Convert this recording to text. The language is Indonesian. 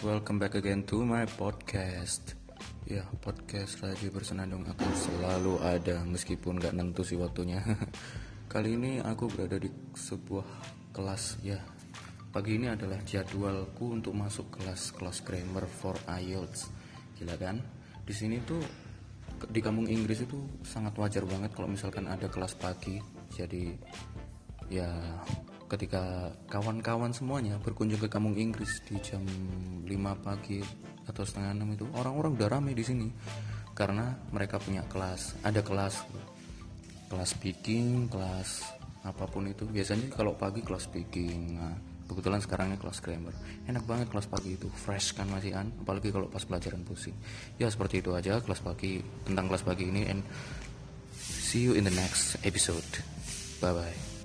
welcome back again to my podcast. Ya, podcast Raji Bersenandung akan selalu ada meskipun gak nentu sih waktunya. Kali ini aku berada di sebuah kelas ya. Pagi ini adalah jadwalku untuk masuk kelas-kelas grammar for IELTS. Gila kan? Di sini tuh di kampung Inggris itu sangat wajar banget kalau misalkan ada kelas pagi. Jadi ya ketika kawan-kawan semuanya berkunjung ke kampung Inggris di jam 5 pagi atau setengah enam itu orang-orang udah rame di sini karena mereka punya kelas ada kelas kelas speaking kelas apa pun itu. Biasanya kalau pagi kelas speaking nah, kebetulan sekarangnya kelas grammar. Enak banget kelas pagi itu fresh kan masih kan apalagi kalau pas pelajaran pusing. Ya seperti itu aja kelas pagi tentang kelas pagi ini and see you in the next episode. Bye bye